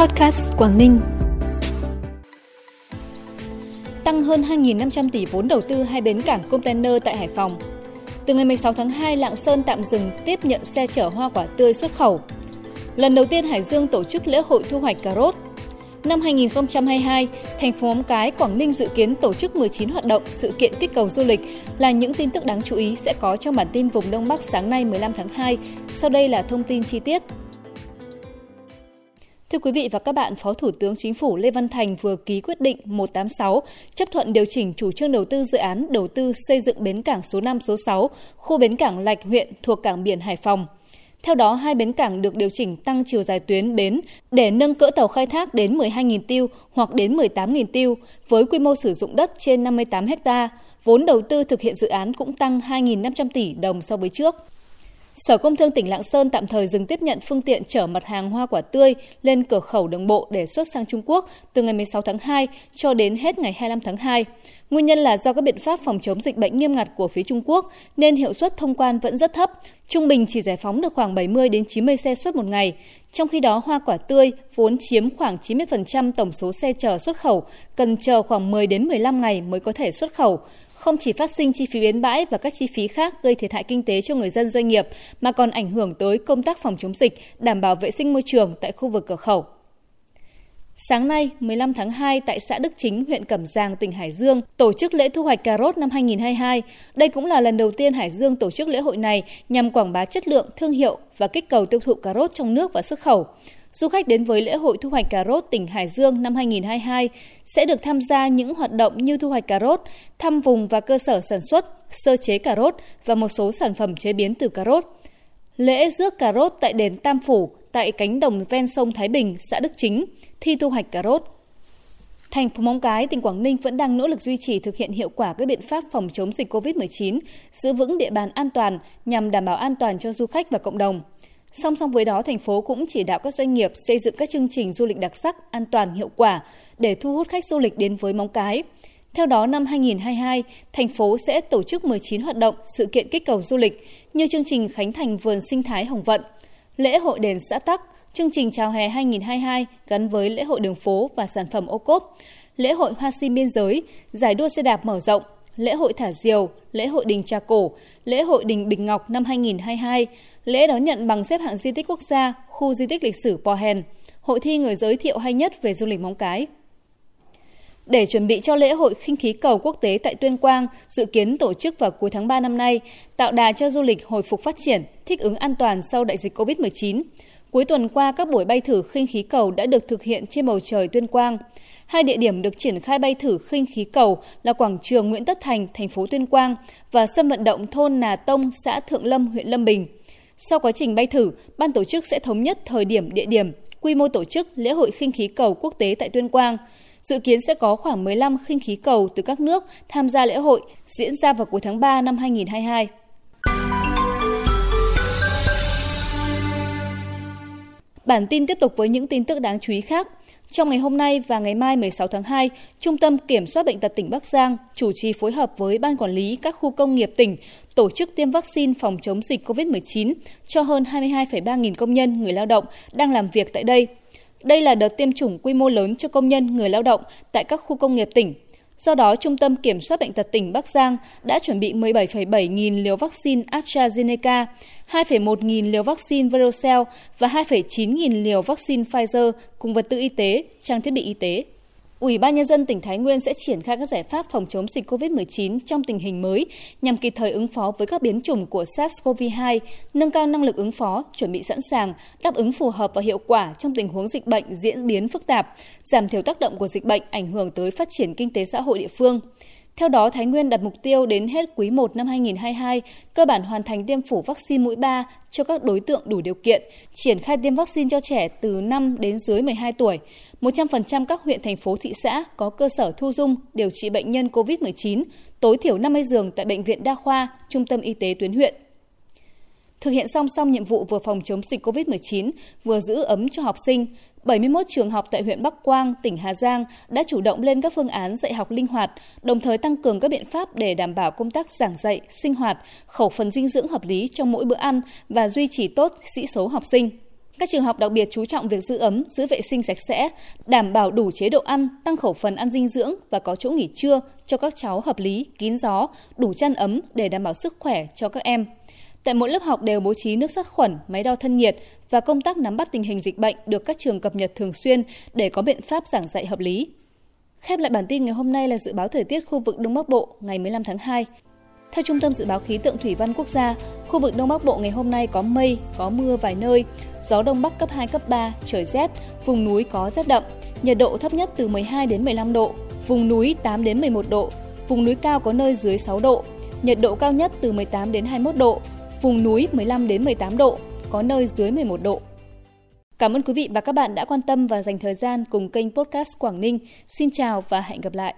Podcast Quảng Ninh. Tăng hơn 2.500 tỷ vốn đầu tư hai bến cảng container tại Hải Phòng. Từ ngày 16 tháng 2, Lạng Sơn tạm dừng tiếp nhận xe chở hoa quả tươi xuất khẩu. Lần đầu tiên Hải Dương tổ chức lễ hội thu hoạch cà rốt. Năm 2022, thành phố Móng Cái, Quảng Ninh dự kiến tổ chức 19 hoạt động sự kiện kích cầu du lịch là những tin tức đáng chú ý sẽ có trong bản tin vùng Đông Bắc sáng nay 15 tháng 2. Sau đây là thông tin chi tiết. Thưa quý vị và các bạn, Phó Thủ tướng Chính phủ Lê Văn Thành vừa ký quyết định 186 chấp thuận điều chỉnh chủ trương đầu tư dự án đầu tư xây dựng bến cảng số 5 số 6, khu bến cảng Lạch huyện thuộc cảng biển Hải Phòng. Theo đó, hai bến cảng được điều chỉnh tăng chiều dài tuyến bến để nâng cỡ tàu khai thác đến 12.000 tiêu hoặc đến 18.000 tiêu với quy mô sử dụng đất trên 58 ha. Vốn đầu tư thực hiện dự án cũng tăng 2.500 tỷ đồng so với trước. Sở Công Thương tỉnh Lạng Sơn tạm thời dừng tiếp nhận phương tiện chở mặt hàng hoa quả tươi lên cửa khẩu đường bộ để xuất sang Trung Quốc từ ngày 16 tháng 2 cho đến hết ngày 25 tháng 2. Nguyên nhân là do các biện pháp phòng chống dịch bệnh nghiêm ngặt của phía Trung Quốc nên hiệu suất thông quan vẫn rất thấp, trung bình chỉ giải phóng được khoảng 70 đến 90 xe xuất một ngày. Trong khi đó, hoa quả tươi vốn chiếm khoảng 90% tổng số xe chở xuất khẩu, cần chờ khoảng 10 đến 15 ngày mới có thể xuất khẩu không chỉ phát sinh chi phí bến bãi và các chi phí khác gây thiệt hại kinh tế cho người dân doanh nghiệp, mà còn ảnh hưởng tới công tác phòng chống dịch, đảm bảo vệ sinh môi trường tại khu vực cửa khẩu. Sáng nay, 15 tháng 2 tại xã Đức Chính, huyện Cẩm Giàng, tỉnh Hải Dương, tổ chức lễ thu hoạch cà rốt năm 2022. Đây cũng là lần đầu tiên Hải Dương tổ chức lễ hội này nhằm quảng bá chất lượng, thương hiệu và kích cầu tiêu thụ cà rốt trong nước và xuất khẩu. Du khách đến với lễ hội thu hoạch cà rốt tỉnh Hải Dương năm 2022 sẽ được tham gia những hoạt động như thu hoạch cà rốt, thăm vùng và cơ sở sản xuất, sơ chế cà rốt và một số sản phẩm chế biến từ cà rốt. Lễ rước cà rốt tại đền Tam Phủ tại cánh đồng ven sông Thái Bình, xã Đức Chính, thi thu hoạch cà rốt. Thành phố Móng Cái, tỉnh Quảng Ninh vẫn đang nỗ lực duy trì thực hiện hiệu quả các biện pháp phòng chống dịch COVID-19, giữ vững địa bàn an toàn nhằm đảm bảo an toàn cho du khách và cộng đồng. Song song với đó, thành phố cũng chỉ đạo các doanh nghiệp xây dựng các chương trình du lịch đặc sắc, an toàn, hiệu quả để thu hút khách du lịch đến với Móng Cái. Theo đó, năm 2022, thành phố sẽ tổ chức 19 hoạt động, sự kiện kích cầu du lịch như chương trình khánh thành vườn sinh thái Hồng Vận, lễ hội đền xã Tắc, chương trình chào hè 2022 gắn với lễ hội đường phố và sản phẩm ô cốp, lễ hội hoa sim biên giới, giải đua xe đạp mở rộng, lễ hội thả diều, lễ hội đình trà cổ, lễ hội đình Bình Ngọc năm 2022, lễ đón nhận bằng xếp hạng di tích quốc gia, khu di tích lịch sử Pohen, hội thi người giới thiệu hay nhất về du lịch Móng Cái. Để chuẩn bị cho lễ hội khinh khí cầu quốc tế tại Tuyên Quang dự kiến tổ chức vào cuối tháng 3 năm nay, tạo đà cho du lịch hồi phục phát triển, thích ứng an toàn sau đại dịch COVID-19. Cuối tuần qua, các buổi bay thử khinh khí cầu đã được thực hiện trên bầu trời Tuyên Quang. Hai địa điểm được triển khai bay thử khinh khí cầu là quảng trường Nguyễn Tất Thành, thành phố Tuyên Quang và sân vận động thôn Nà Tông, xã Thượng Lâm, huyện Lâm Bình. Sau quá trình bay thử, ban tổ chức sẽ thống nhất thời điểm, địa điểm, quy mô tổ chức lễ hội khinh khí cầu quốc tế tại Tuyên Quang. Dự kiến sẽ có khoảng 15 khinh khí cầu từ các nước tham gia lễ hội diễn ra vào cuối tháng 3 năm 2022. Bản tin tiếp tục với những tin tức đáng chú ý khác. Trong ngày hôm nay và ngày mai 16 tháng 2, Trung tâm Kiểm soát Bệnh tật tỉnh Bắc Giang chủ trì phối hợp với Ban Quản lý các khu công nghiệp tỉnh tổ chức tiêm vaccine phòng chống dịch COVID-19 cho hơn 22,3 nghìn công nhân người lao động đang làm việc tại đây. Đây là đợt tiêm chủng quy mô lớn cho công nhân người lao động tại các khu công nghiệp tỉnh. Do đó, Trung tâm Kiểm soát Bệnh tật tỉnh Bắc Giang đã chuẩn bị 17,7 nghìn liều vaccine AstraZeneca, 2,1 nghìn liều vaccine Verocell và 2,9 nghìn liều vaccine Pfizer cùng vật tư y tế, trang thiết bị y tế. Ủy ban Nhân dân tỉnh Thái Nguyên sẽ triển khai các giải pháp phòng chống dịch COVID-19 trong tình hình mới nhằm kịp thời ứng phó với các biến chủng của SARS-CoV-2, nâng cao năng lực ứng phó, chuẩn bị sẵn sàng, đáp ứng phù hợp và hiệu quả trong tình huống dịch bệnh diễn biến phức tạp, giảm thiểu tác động của dịch bệnh ảnh hưởng tới phát triển kinh tế xã hội địa phương. Theo đó, Thái Nguyên đặt mục tiêu đến hết quý 1 năm 2022 cơ bản hoàn thành tiêm phủ vaccine mũi 3 cho các đối tượng đủ điều kiện, triển khai tiêm vaccine cho trẻ từ 5 đến dưới 12 tuổi. 100% các huyện, thành phố, thị xã có cơ sở thu dung điều trị bệnh nhân COVID-19, tối thiểu 50 giường tại bệnh viện đa khoa, trung tâm y tế tuyến huyện. Thực hiện song song nhiệm vụ vừa phòng chống dịch COVID-19, vừa giữ ấm cho học sinh, 71 trường học tại huyện Bắc Quang, tỉnh Hà Giang đã chủ động lên các phương án dạy học linh hoạt, đồng thời tăng cường các biện pháp để đảm bảo công tác giảng dạy, sinh hoạt, khẩu phần dinh dưỡng hợp lý trong mỗi bữa ăn và duy trì tốt sĩ số học sinh. Các trường học đặc biệt chú trọng việc giữ ấm, giữ vệ sinh sạch sẽ, đảm bảo đủ chế độ ăn, tăng khẩu phần ăn dinh dưỡng và có chỗ nghỉ trưa cho các cháu hợp lý, kín gió, đủ chăn ấm để đảm bảo sức khỏe cho các em. Tại mỗi lớp học đều bố trí nước sát khuẩn, máy đo thân nhiệt và công tác nắm bắt tình hình dịch bệnh được các trường cập nhật thường xuyên để có biện pháp giảng dạy hợp lý. Khép lại bản tin ngày hôm nay là dự báo thời tiết khu vực Đông Bắc Bộ ngày 15 tháng 2. Theo Trung tâm Dự báo Khí tượng Thủy văn Quốc gia, khu vực Đông Bắc Bộ ngày hôm nay có mây, có mưa vài nơi, gió Đông Bắc cấp 2, cấp 3, trời rét, vùng núi có rét đậm, nhiệt độ thấp nhất từ 12 đến 15 độ, vùng núi 8 đến 11 độ, vùng núi cao có nơi dưới 6 độ, nhiệt độ cao nhất từ 18 đến 21 độ, vùng núi 15 đến 18 độ, có nơi dưới 11 độ. Cảm ơn quý vị và các bạn đã quan tâm và dành thời gian cùng kênh podcast Quảng Ninh. Xin chào và hẹn gặp lại.